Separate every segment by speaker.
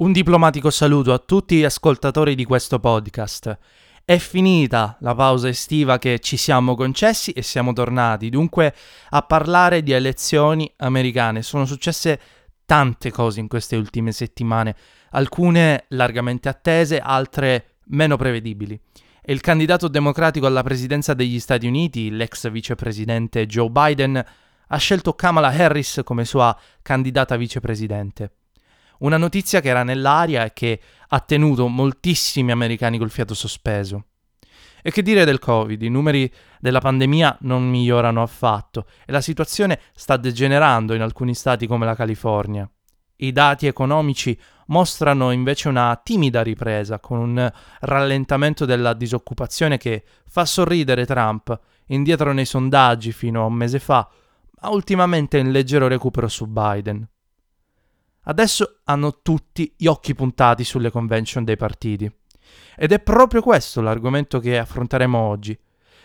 Speaker 1: Un diplomatico saluto a tutti gli ascoltatori di questo podcast. È finita la pausa estiva che ci siamo concessi e siamo tornati dunque a parlare di elezioni americane. Sono successe tante cose in queste ultime settimane, alcune largamente attese, altre meno prevedibili. E il candidato democratico alla presidenza degli Stati Uniti, l'ex vicepresidente Joe Biden, ha scelto Kamala Harris come sua candidata vicepresidente. Una notizia che era nell'aria e che ha tenuto moltissimi americani col fiato sospeso. E che dire del Covid? I numeri della pandemia non migliorano affatto e la situazione sta degenerando in alcuni stati come la California. I dati economici mostrano invece una timida ripresa, con un rallentamento della disoccupazione che fa sorridere Trump, indietro nei sondaggi fino a un mese fa, ma ultimamente in leggero recupero su Biden. Adesso hanno tutti gli occhi puntati sulle convention dei partiti. Ed è proprio questo l'argomento che affronteremo oggi.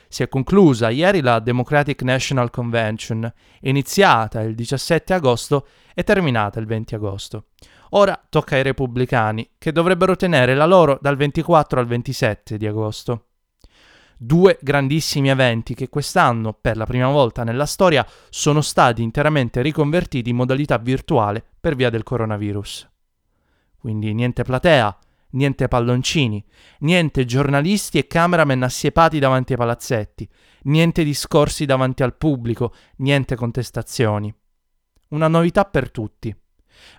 Speaker 1: Si è conclusa ieri la Democratic National Convention, iniziata il 17 agosto e terminata il 20 agosto. Ora tocca ai repubblicani, che dovrebbero tenere la loro dal 24 al 27 di agosto. Due grandissimi eventi che quest'anno, per la prima volta nella storia, sono stati interamente riconvertiti in modalità virtuale per via del coronavirus. Quindi niente platea, niente palloncini, niente giornalisti e cameraman assiepati davanti ai palazzetti, niente discorsi davanti al pubblico, niente contestazioni. Una novità per tutti.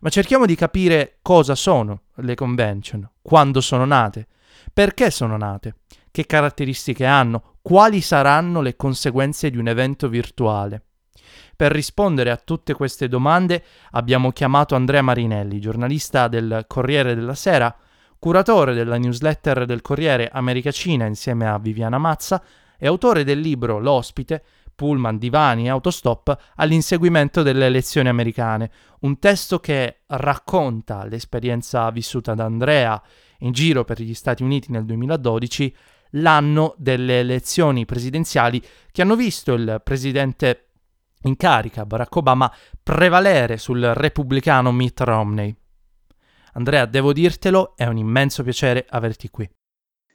Speaker 1: Ma cerchiamo di capire cosa sono le convention, quando sono nate, perché sono nate, che caratteristiche hanno, quali saranno le conseguenze di un evento virtuale. Per rispondere a tutte queste domande abbiamo chiamato Andrea Marinelli, giornalista del Corriere della Sera, curatore della newsletter del Corriere America Cina insieme a Viviana Mazza e autore del libro L'ospite, pullman, divani e autostop all'inseguimento delle elezioni americane, un testo che racconta l'esperienza vissuta da Andrea in giro per gli Stati Uniti nel 2012, l'anno delle elezioni presidenziali che hanno visto il presidente in carica, Barack Obama, prevalere sul repubblicano Mitt Romney. Andrea, devo dirtelo, è un immenso piacere averti qui.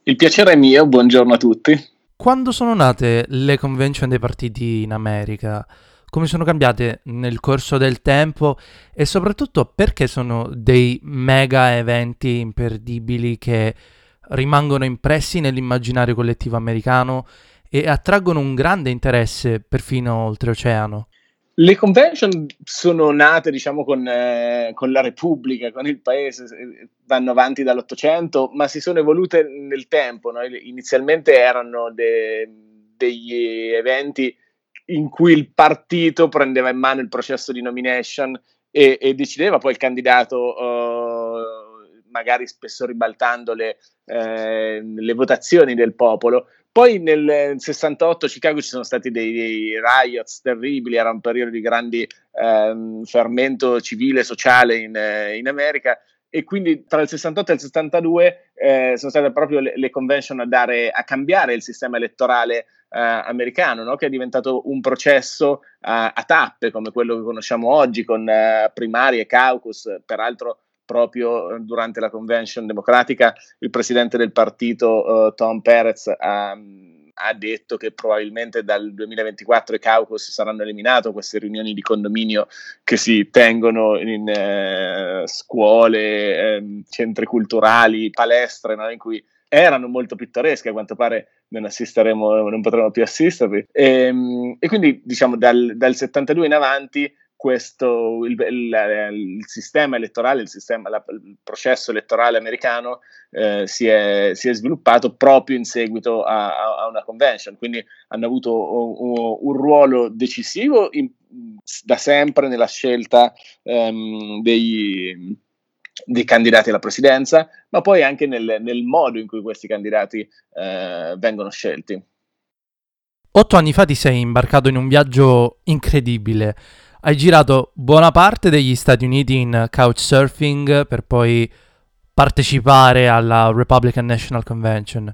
Speaker 2: Il piacere è mio, buongiorno a tutti.
Speaker 1: Quando sono nate le convention dei partiti in America? Come sono cambiate nel corso del tempo e soprattutto perché sono dei mega eventi imperdibili che rimangono impressi nell'immaginario collettivo americano e attraggono un grande interesse perfino oltreoceano.
Speaker 2: Le convention sono nate, diciamo, con, eh, con, la Repubblica, con il paese, vanno avanti dall'Ottocento, ma si sono evolute nel tempo. No? Inizialmente erano de- degli eventi in cui il partito prendeva in mano il processo di nomination e, e decideva poi il candidato, uh, magari spesso ribaltando le, eh, le votazioni del popolo. Poi nel 68 a Chicago ci sono stati dei, dei, riots terribili, era un periodo di grande ehm, fermento civile e sociale in, eh, in, America e quindi tra il 68 e il 72 eh, sono state proprio le, le, convention a, dare, a cambiare il sistema elettorale eh, americano, no? che è diventato un processo a, a tappe come quello che conosciamo oggi con eh, primarie, caucus, peraltro proprio eh, durante la convention democratica il presidente del partito uh, Tom Perez ha, ha, detto che probabilmente dal 2024 i caucus saranno eliminati, queste riunioni di condominio che si tengono in eh, scuole, eh, centri culturali, palestre, no? in cui erano molto pittoresche, a quanto pare non assisteremo, non potremo più assistervi. E, ehm, e quindi diciamo dal, dal 72 in avanti questo, il, il, il, sistema elettorale, il, sistema, la, il processo elettorale americano eh, si, è, si, è, sviluppato proprio in seguito a, a, una convention, quindi hanno avuto un, un ruolo decisivo in, da sempre nella scelta um, dei, dei candidati alla presidenza, ma poi anche nel, nel modo in cui questi candidati eh, vengono scelti.
Speaker 1: Otto anni fa ti sei imbarcato in un viaggio incredibile. Hai girato buona parte degli Stati Uniti in couchsurfing per poi partecipare alla Republican National Convention.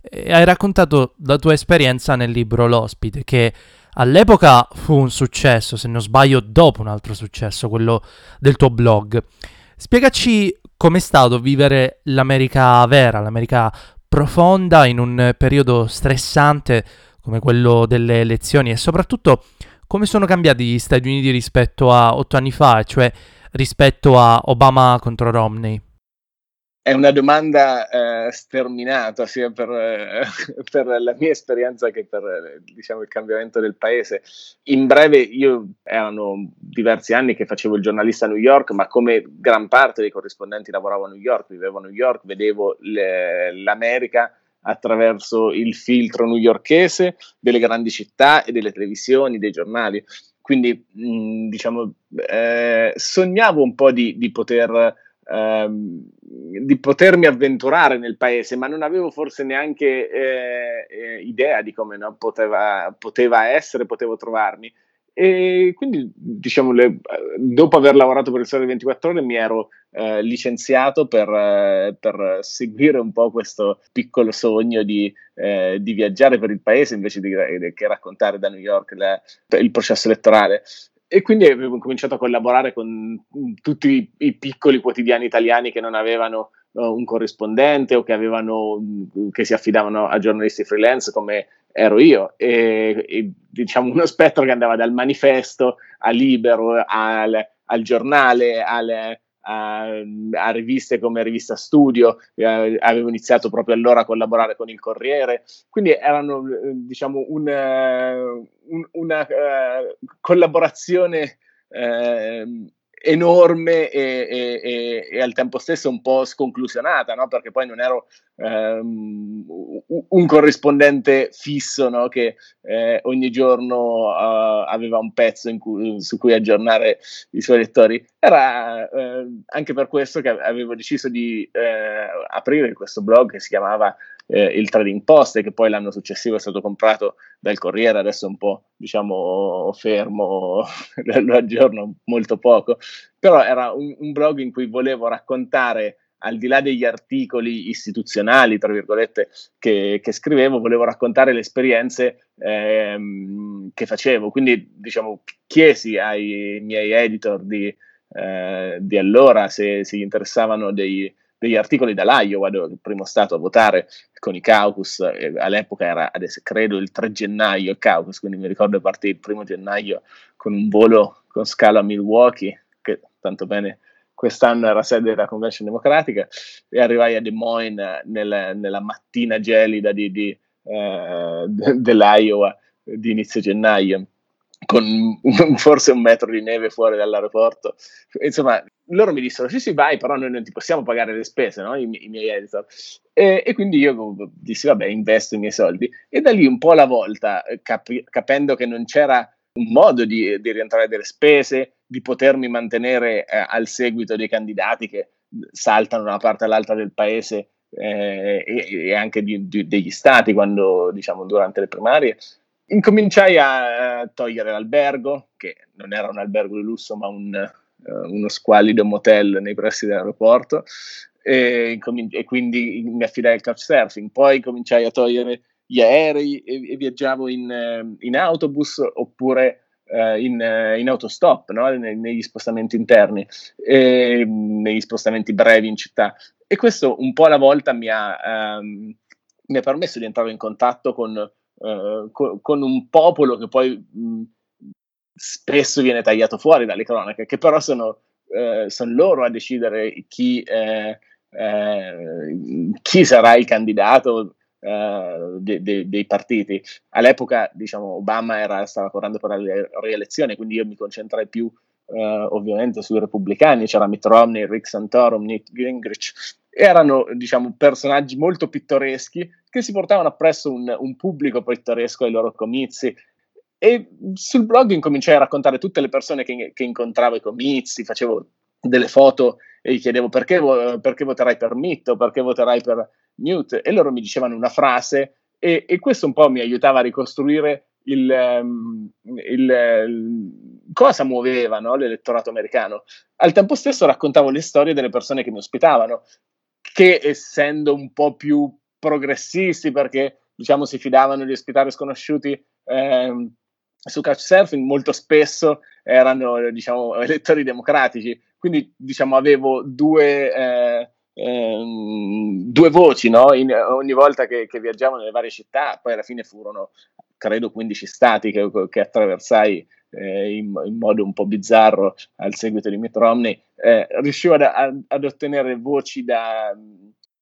Speaker 1: E hai raccontato la tua esperienza nel libro L'ospite, che all'epoca fu un successo, se non sbaglio dopo un altro successo, quello del tuo blog. Spiegaci com'è stato vivere l'America vera, l'America profonda in un periodo stressante come quello delle elezioni e soprattutto come sono cambiati gli Stati Uniti rispetto a otto anni fa, cioè rispetto a Obama contro Romney
Speaker 2: è una domanda eh, sterminata sia per, eh, per, la mia esperienza che per diciamo, il cambiamento del paese. In breve, io erano diversi anni che facevo il giornalista a New York, ma come gran parte dei corrispondenti lavoravo a New York, vivevo a New York, vedevo le, l'America attraverso il filtro newyorkese delle grandi città e delle televisioni, dei giornali. Quindi, mh, diciamo, eh, sognavo un po' di, di poter ehm, di potermi avventurare nel paese, ma non avevo forse neanche eh, eh, idea di come no, poteva, poteva, essere, potevo trovarmi. E quindi, diciamo, le, dopo aver lavorato per il Sole 24 Ore, mi ero eh, licenziato per, eh, per, seguire un po' questo piccolo sogno di, eh, di viaggiare per il paese invece di, che raccontare da New York la, il processo elettorale. E quindi avevo cominciato a collaborare con tutti i, i piccoli quotidiani italiani che non avevano uh, un corrispondente o che, avevano, che si affidavano a giornalisti freelance come ero io. E, e diciamo uno spettro che andava dal manifesto a Libero al, al giornale al, a, a, riviste come Rivista Studio, eh, avevo iniziato proprio allora a collaborare con il Corriere, quindi erano diciamo un, un, una collaborazione enorme e, e, e, al tempo stesso un po' sconclusionata, no? perché poi non ero um, un corrispondente fisso no? che eh, ogni giorno uh, aveva un pezzo cui, su cui aggiornare i suoi lettori. Era uh, anche per questo che avevo deciso di uh, aprire questo blog che si chiamava eh, il Trading Post che poi l'anno successivo è stato comprato dal Corriere, adesso è un po' diciamo fermo, lo aggiorno molto poco, però era un, un blog in cui volevo raccontare al di là degli articoli istituzionali, tra virgolette, che, che scrivevo, volevo raccontare le esperienze ehm, che facevo. Quindi, diciamo, chiesi ai miei editor di, eh, di allora se, se gli interessavano dei, degli articoli dall'Iowa, dove il primo stato a votare con i caucus, eh, all'epoca era adesso credo il 3 gennaio il caucus, quindi mi ricordo partì il primo gennaio con un volo con scalo a Milwaukee, che tanto bene quest'anno era sede della Convention Democratica, e arrivai a Des Moines nel, nella mattina gelida di, di, eh, dell'Iowa di inizio gennaio con forse un metro di neve fuori dall'aeroporto. Insomma, loro mi dissero: Sì, sì, vai, però noi non ti possiamo pagare le spese, no? I, i miei editor. E, e, quindi io dissi: Vabbè, investo i miei soldi. E da lì un po' alla volta, capi- capendo che non c'era un modo di, di, rientrare delle spese, di potermi mantenere eh, al seguito dei candidati che saltano da una parte all'altra del paese. Eh, e, e, anche di, di, degli stati quando diciamo durante le primarie incominciai a togliere l'albergo, che non era un albergo di lusso, ma un, uh, uno squallido motel nei pressi dell'aeroporto, e, e, quindi mi affidai al couchsurfing. Poi cominciai a togliere gli aerei e, e viaggiavo in, uh, in, autobus oppure in, in, autostop, no? ne, negli spostamenti interni, e, negli spostamenti brevi in città. E questo un po' alla volta mi ha, um, mi ha permesso di entrare in contatto con eh, con, un popolo che poi mh, spesso viene tagliato fuori dalle cronache, che però sono, eh, sono loro a decidere chi, eh, eh chi sarà il candidato Uh, de, de, dei partiti. All'epoca, diciamo, Obama era, stava correndo per la rielezione, quindi io mi concentrai più uh, ovviamente sui repubblicani. C'era Mitt Romney, Rick Santorum, Newt Gingrich. Erano, diciamo, personaggi molto pittoreschi che si portavano appresso un, un pubblico pittoresco ai loro comizi. E sul blog incominciai a raccontare tutte le persone che, che incontravo ai comizi, facevo delle foto e gli chiedevo perché, perché voterai per Mitt o perché voterai per Newt e loro mi dicevano una frase e, e questo un po' mi aiutava a ricostruire il, um, il, il cosa muoveva no, l'elettorato americano. Al tempo stesso raccontavo le storie delle persone che mi ospitavano, che essendo un po' più progressisti perché diciamo si fidavano di ospitare sconosciuti ehm, su Couchsurfing molto spesso erano diciamo elettori democratici. Quindi diciamo avevo due eh, ehm, due voci no? In, ogni volta che, che viaggiavo nelle varie città poi alla fine furono credo 15 stati che, che attraversai eh, in, in, modo un po' bizzarro al seguito di Mitt Romney, eh, riuscivo ad, ad, ad, ottenere voci da,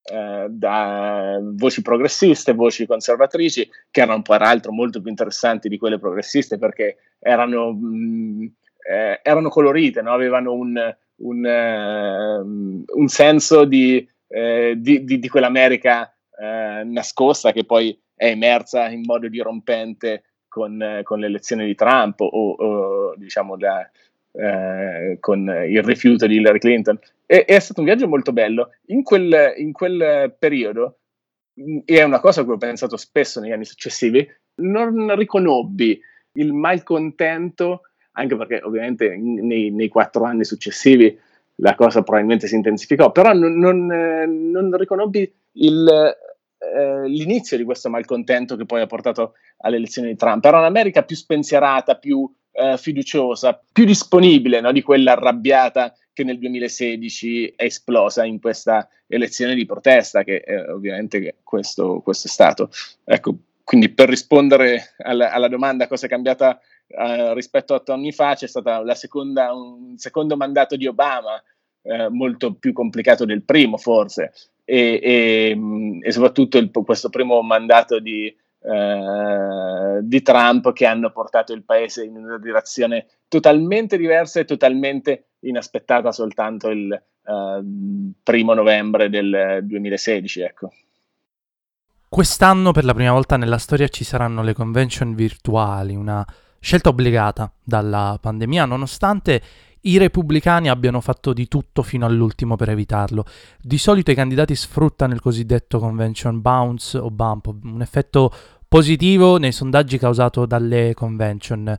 Speaker 2: eh, da, voci progressiste, voci conservatrici, che erano peraltro molto più interessanti di quelle progressiste perché erano, mh, mm, eh, erano colorite, no? avevano un, un, uh, un senso di, eh, di, di, di quell'America nascosta che poi è emersa in modo dirompente con, eh, con l'elezione di Trump o, o diciamo da, eh, con il rifiuto di Hillary Clinton. E, è stato un viaggio molto bello. In quel, in quel periodo, e è una cosa che ho pensato spesso negli anni successivi, non riconobbi il malcontento, anche perché ovviamente nei, nei quattro anni successivi la cosa probabilmente si intensificò, però non, non, eh, non riconobbi il, eh, l'inizio di questo malcontento che poi ha portato alle elezioni di Trump. Era un'America più spensierata, più eh, fiduciosa, più disponibile no, di quella arrabbiata che nel 2016 è esplosa in questa elezione di protesta, che eh, ovviamente questo, questo, è stato. Ecco, quindi per rispondere alla, alla domanda cosa è cambiata uh, rispetto a otto anni fa, c'è stato un secondo mandato di Obama, uh, molto più complicato del primo forse, e, e, e soprattutto il, questo primo mandato di, eh, di, Trump che hanno portato il paese in una direzione totalmente diversa e totalmente inaspettata soltanto il eh, primo novembre del 2016. Ecco.
Speaker 1: Quest'anno per la prima volta nella storia ci saranno le convention virtuali, una scelta obbligata dalla pandemia, nonostante i repubblicani abbiano fatto di tutto fino all'ultimo per evitarlo. Di solito i candidati sfruttano il cosiddetto convention bounce o bump, un effetto positivo nei sondaggi causato dalle convention.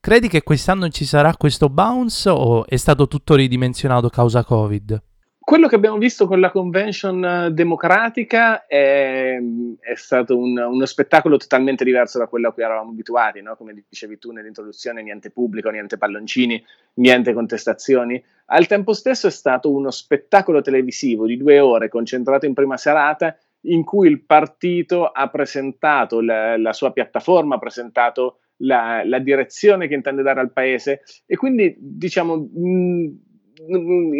Speaker 1: Credi che quest'anno ci sarà questo bounce o è stato tutto ridimensionato causa Covid?
Speaker 2: Quello che abbiamo visto con la convention eh, democratica è, è stato un, uno spettacolo totalmente diverso da quello a cui eravamo abituati, no? come dicevi tu nell'introduzione, niente pubblico, niente palloncini, niente contestazioni. Al tempo stesso è stato uno spettacolo televisivo di due ore concentrato in prima serata in cui il partito ha presentato la, la sua piattaforma, ha presentato la, la, direzione che intende dare al paese e quindi diciamo mh,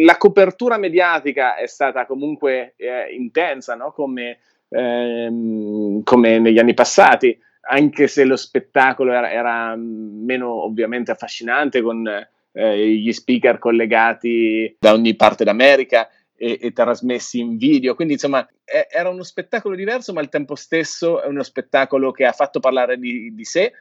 Speaker 2: la copertura mediatica è stata comunque eh, intensa, no? come, ehm, come, negli anni passati, anche se lo spettacolo era, era meno ovviamente affascinante con eh, gli speaker collegati da ogni parte d'America e, e trasmessi in video. Quindi, insomma, è, era uno spettacolo diverso, ma al tempo stesso è uno spettacolo che ha fatto parlare di, di sé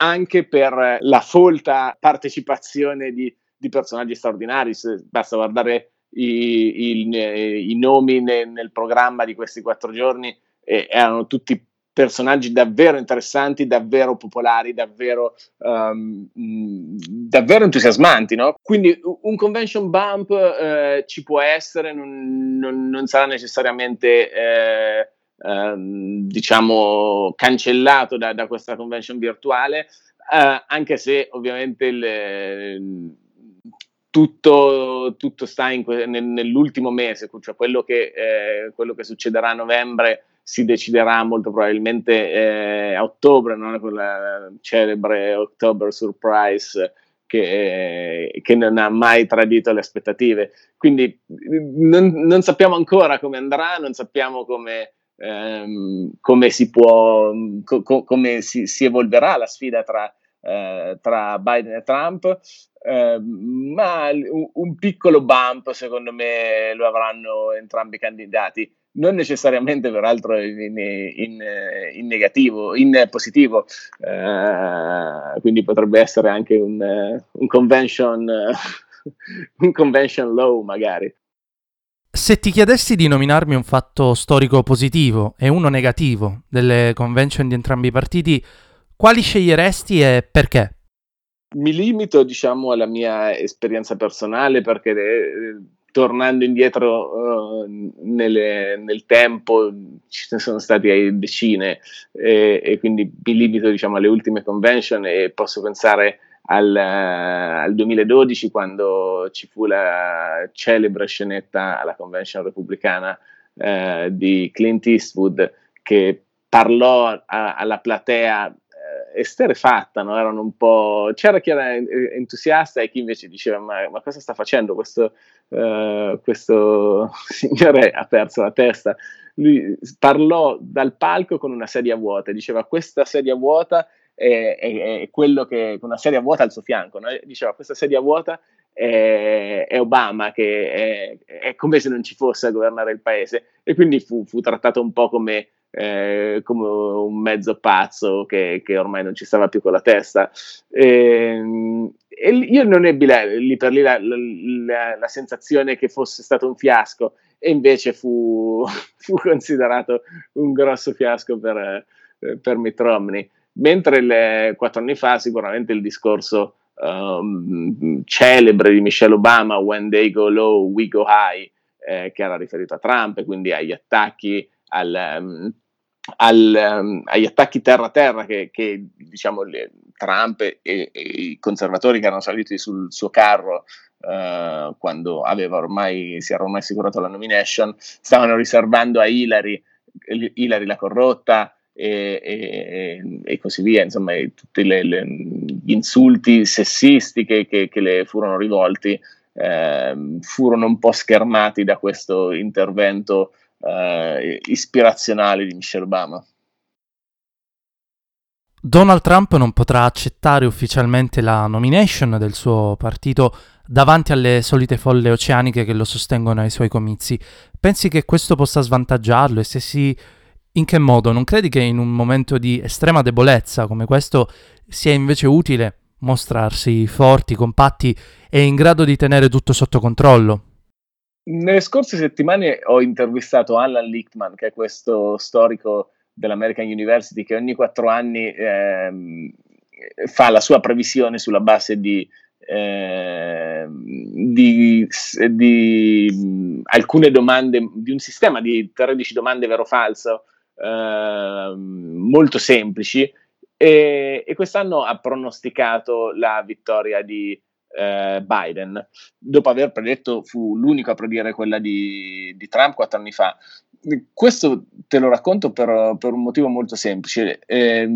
Speaker 2: anche per la folta partecipazione di di personaggi straordinari, basta guardare i, i, i nomi ne, nel programma di questi quattro giorni, eh, erano tutti personaggi davvero interessanti, davvero popolari, davvero, um, davvero entusiasmanti. No? Quindi un convention bump eh, ci può essere, non, non, non sarà necessariamente eh, ehm, diciamo cancellato da, da, questa convention virtuale, eh, anche se ovviamente il tutto, tutto sta in, nel, nell'ultimo mese, cioè quello che, eh, quello che, succederà a novembre si deciderà molto probabilmente eh, a ottobre, no? quella celebre October Surprise che, eh, che, non ha mai tradito le aspettative. Quindi non, non sappiamo ancora come andrà, non sappiamo come, ehm, come si può, co- come si, si evolverà la sfida tra eh, tra Biden e Trump, eh, ma un, un, piccolo bump secondo me lo avranno entrambi i candidati. Non necessariamente, peraltro, in, in, in negativo, in positivo, eh, quindi potrebbe essere anche un, un convention un convention low magari.
Speaker 1: Se ti chiedessi di nominarmi un fatto storico positivo e uno negativo delle convention di entrambi i partiti, quali sceglieresti e perché?
Speaker 2: Mi limito, diciamo, alla mia esperienza personale perché eh, tornando indietro uh, nelle, nel tempo ci sono stati decine e, e, quindi mi limito diciamo alle ultime convention e posso pensare al, uh, al, 2012 quando ci fu la celebre scenetta alla convention repubblicana uh, di Clint Eastwood che parlò a, alla platea esterefatta, no? erano un po'... c'era chi era entusiasta e chi invece diceva ma, ma cosa sta facendo questo, uh, questo signore ha perso la testa. Lui parlò dal palco con una sedia vuota, diceva questa sedia vuota è, è, è quello che... con una sedia vuota al suo fianco, no? diceva questa sedia vuota è, Obama che è, come se non ci fosse a governare il paese e quindi fu, fu trattato un po' come eh, come un mezzo pazzo che, che, ormai non ci stava più con la testa. E, ehm, e io non ebbi la, lì per lì la, la, la, sensazione che fosse stato un fiasco, e invece fu, fu considerato un grosso fiasco per, per Mitt Romney. Mentre le, quattro anni fa sicuramente il discorso um, celebre di Michelle Obama, When they go low, we go high, eh, che era riferito a Trump, quindi agli attacchi al, um, al, um, agli attacchi terra-terra che, che diciamo, le, Trump e, e, i conservatori che erano saliti sul suo carro uh, quando ormai, si era ormai assicurato la nomination stavano riservando a Hillary, Hillary la corrotta e, e, e, così via, insomma, tutti le, le, gli insulti sessisti che, che, che le furono rivolti eh, furono un po' schermati da questo intervento eh, ispirazionali di Michelle Obama.
Speaker 1: Donald Trump non potrà accettare ufficialmente la nomination del suo partito davanti alle solite folle oceaniche che lo sostengono ai suoi comizi. Pensi che questo possa svantaggiarlo e se sì, in che modo? Non credi che in un momento di estrema debolezza come questo sia invece utile mostrarsi forti, compatti e in grado di tenere tutto sotto controllo?
Speaker 2: Nelle scorse settimane ho intervistato Alan Lichtman, che è questo storico dell'American University che ogni quattro anni ehm, fa la sua previsione sulla base di, eh, di, di alcune domande, di un sistema di 13 domande vero-falso eh, molto semplici e, e, quest'anno ha pronosticato la vittoria di eh, Biden, dopo aver predetto, fu l'unico a predire quella di, di Trump quattro anni fa. Questo te lo racconto per, per un motivo molto semplice. Eh,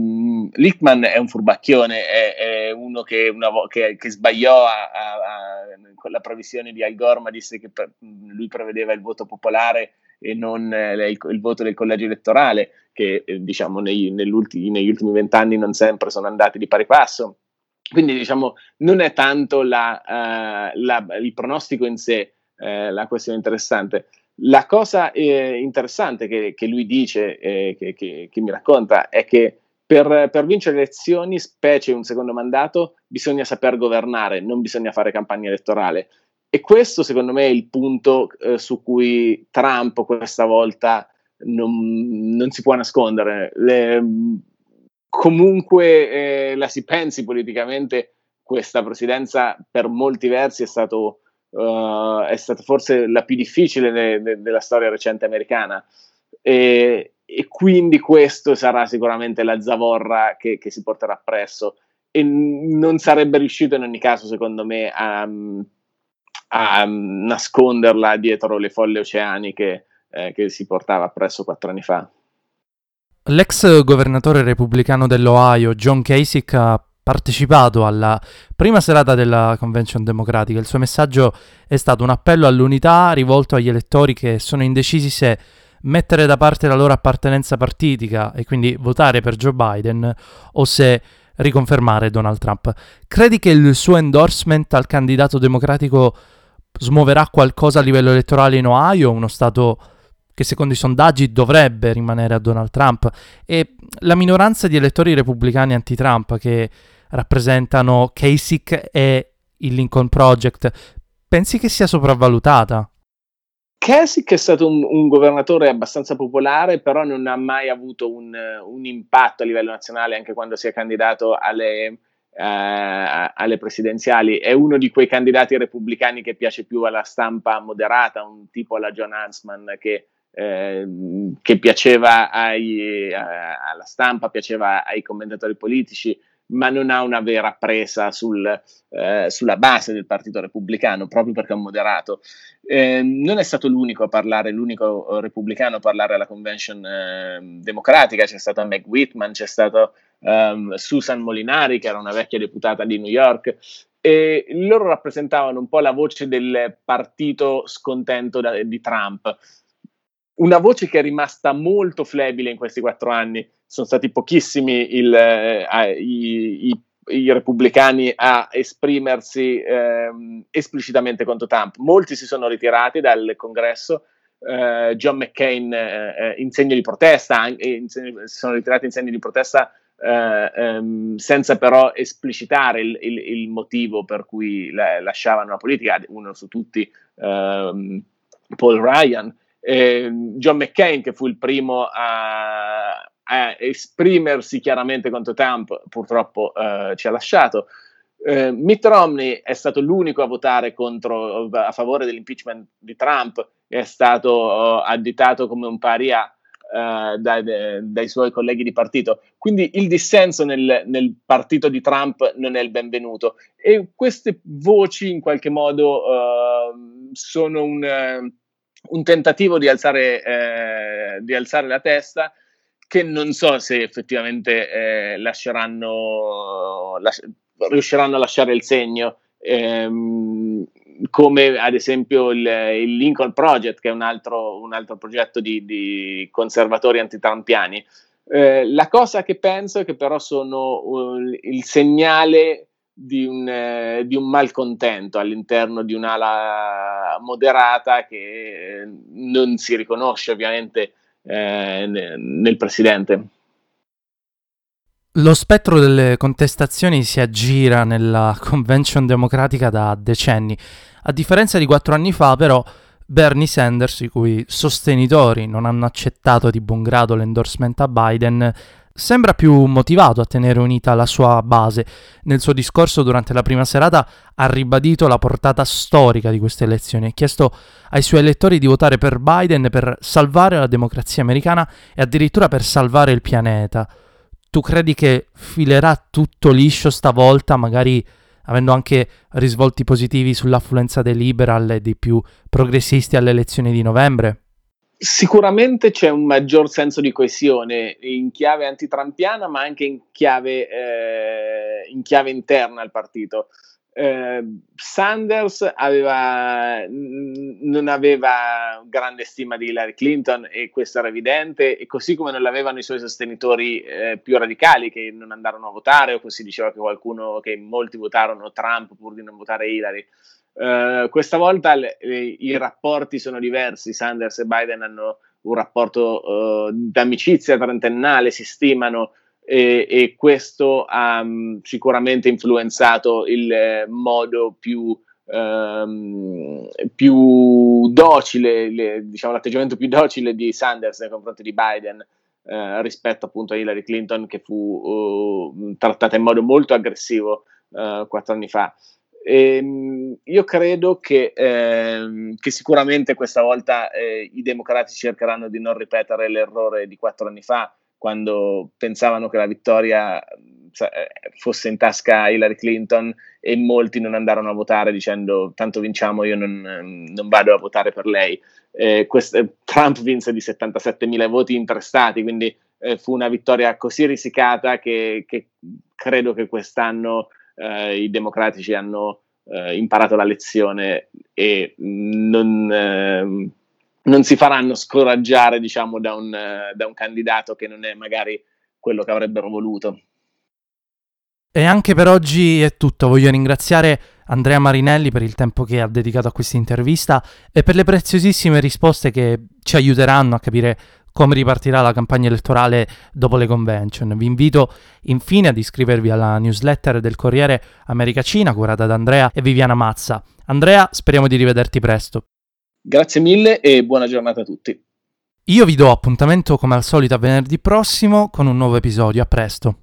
Speaker 2: Lichtman è un furbacchione, è, è uno che, una, che, che sbagliò a, a, a, la previsione di Al Gore, ma disse che per, lui prevedeva il voto popolare e non eh, il, il, voto del collegio elettorale, che eh, diciamo negli, negli ultimi vent'anni non sempre sono andati di pari passo. Quindi diciamo non è tanto la, uh, la, il pronostico in sé uh, la questione interessante. La cosa eh, interessante che, che, lui dice, eh, che, che, che, mi racconta, è che per, per, vincere le elezioni, specie un secondo mandato, bisogna saper governare, non bisogna fare campagna elettorale. E questo secondo me è il punto eh, su cui Trump questa volta non, non si può nascondere. Le, comunque eh, la si pensi politicamente, questa presidenza per molti versi è, stato, uh, è stata forse la più difficile de- de- della storia recente americana. E, e, quindi questo sarà sicuramente la zavorra che, che, si porterà appresso e non sarebbe riuscito in ogni caso secondo me a, a nasconderla dietro le folle oceaniche eh, che si portava appresso quattro anni fa.
Speaker 1: L'ex governatore repubblicano dell'Ohio, John Kasich, ha partecipato alla prima serata della Convention Democratica. Il suo messaggio è stato un appello all'unità rivolto agli elettori che sono indecisi se mettere da parte la loro appartenenza partitica e quindi votare per Joe Biden o se riconfermare Donald Trump. Credi che il suo endorsement al candidato democratico smuoverà qualcosa a livello elettorale in Ohio, uno stato che secondo i sondaggi dovrebbe rimanere a Donald Trump, e la minoranza di elettori repubblicani anti-Trump che rappresentano Kasich e il Lincoln Project, pensi che sia sopravvalutata?
Speaker 2: Kasich è stato un, un, governatore abbastanza popolare, però non ha mai avuto un, un impatto a livello nazionale, anche quando si è candidato alle, uh, alle, presidenziali. È uno di quei candidati repubblicani che piace più alla stampa moderata, un tipo alla John Huntsman che, eh, che piaceva ai, a, alla stampa, piaceva ai commentatori politici ma non ha una vera presa sul, eh, sulla base del Partito Repubblicano, proprio perché è un moderato. Eh, non è stato l'unico a parlare, l'unico repubblicano a parlare alla convention eh, democratica, c'è stato Meg Whitman, c'è stato um, Susan Molinari, che era una vecchia deputata di New York, e loro rappresentavano un po' la voce del partito scontento da, di Trump. Una voce che è rimasta molto flebile in questi quattro anni sono stati pochissimi il, eh, i, i, i, repubblicani a esprimersi eh, esplicitamente contro Trump. Molti si sono ritirati dal congresso. Eh, John McCain eh, eh, in segno di protesta, segno, si sono ritirati in segno di protesta eh, ehm, senza però esplicitare il, il, il, motivo per cui la, lasciavano la politica, uno su tutti ehm, Paul Ryan. John McCain, che fu il primo a, a esprimersi chiaramente contro Trump, purtroppo eh, ci ha lasciato. Eh, Mitt Romney è stato l'unico a votare contro, a favore dell'impeachment di Trump, è stato uh, additato come un paria uh, dai, dai, suoi colleghi di partito. Quindi il dissenso nel, nel, partito di Trump non è il benvenuto. E queste voci in qualche modo uh, sono un, un, tentativo di alzare, eh, di alzare la testa che non so se effettivamente eh, lasceranno, las- riusciranno a lasciare il segno, ehm, come ad esempio il, il, Lincoln Project, che è un altro, un altro progetto di, di conservatori antitrampiani. Eh, la cosa che penso è che però sono uh, il segnale di un, eh, di un, malcontento all'interno di un'ala moderata che non si riconosce ovviamente eh, nel presidente.
Speaker 1: Lo spettro delle contestazioni si aggira nella convention democratica da decenni. A differenza di quattro anni fa, però, Bernie Sanders, i cui sostenitori non hanno accettato di buon grado l'endorsement a Biden, Sembra più motivato a tenere unita la sua base. Nel suo discorso durante la prima serata ha ribadito la portata storica di queste elezioni e chiesto ai suoi elettori di votare per Biden per salvare la democrazia americana e addirittura per salvare il pianeta. Tu credi che filerà tutto liscio stavolta, magari avendo anche risvolti positivi sull'affluenza dei liberal e dei più progressisti alle elezioni di novembre?
Speaker 2: Sicuramente c'è un maggior senso di coesione in chiave antitrampiana, ma anche in chiave, eh, in chiave interna al partito. Eh, Sanders aveva, non aveva grande stima di Hillary Clinton e questo era evidente, e così come non l'avevano i suoi sostenitori eh, più radicali che non andarono a votare, o così diceva che qualcuno, che molti votarono Trump pur di non votare Hillary. Uh, questa volta le, le, i rapporti sono diversi. Sanders e Biden hanno un rapporto uh, d'amicizia trentennale, si stimano, e, e questo ha um, sicuramente influenzato il eh, modo più, um, più docile, le, diciamo l'atteggiamento più docile di Sanders nei confronti di Biden. Uh, rispetto appunto a Hillary Clinton che fu trattata in modo molto aggressivo quattro anni fa. Ehm, io credo che, eh, che, sicuramente questa volta eh, i democratici cercheranno di non ripetere l'errore di quattro anni fa, quando pensavano che la vittoria eh, fosse in tasca Hillary Clinton e molti non andarono a votare dicendo tanto vinciamo, io non, non vado a votare per lei. Eh, quest- Trump vinse di 77 mila voti in tre stati, quindi eh, fu una vittoria così risicata che, che credo che quest'anno eh, i democratici hanno eh, imparato la lezione e non, eh, non si faranno scoraggiare diciamo, da, un, da un candidato che non è magari quello che avrebbero voluto.
Speaker 1: E anche per oggi è tutto. Voglio ringraziare Andrea Marinelli per il tempo che ha dedicato a questa intervista e per le preziosissime risposte che ci aiuteranno a capire come ripartirà la campagna elettorale dopo le convention. Vi invito infine ad iscrivervi alla newsletter del Corriere America Cina curata da Andrea e Viviana Mazza. Andrea, speriamo di rivederti presto.
Speaker 2: Grazie mille e buona giornata a tutti.
Speaker 1: Io vi do appuntamento come al solito a venerdì prossimo con un nuovo episodio. A presto.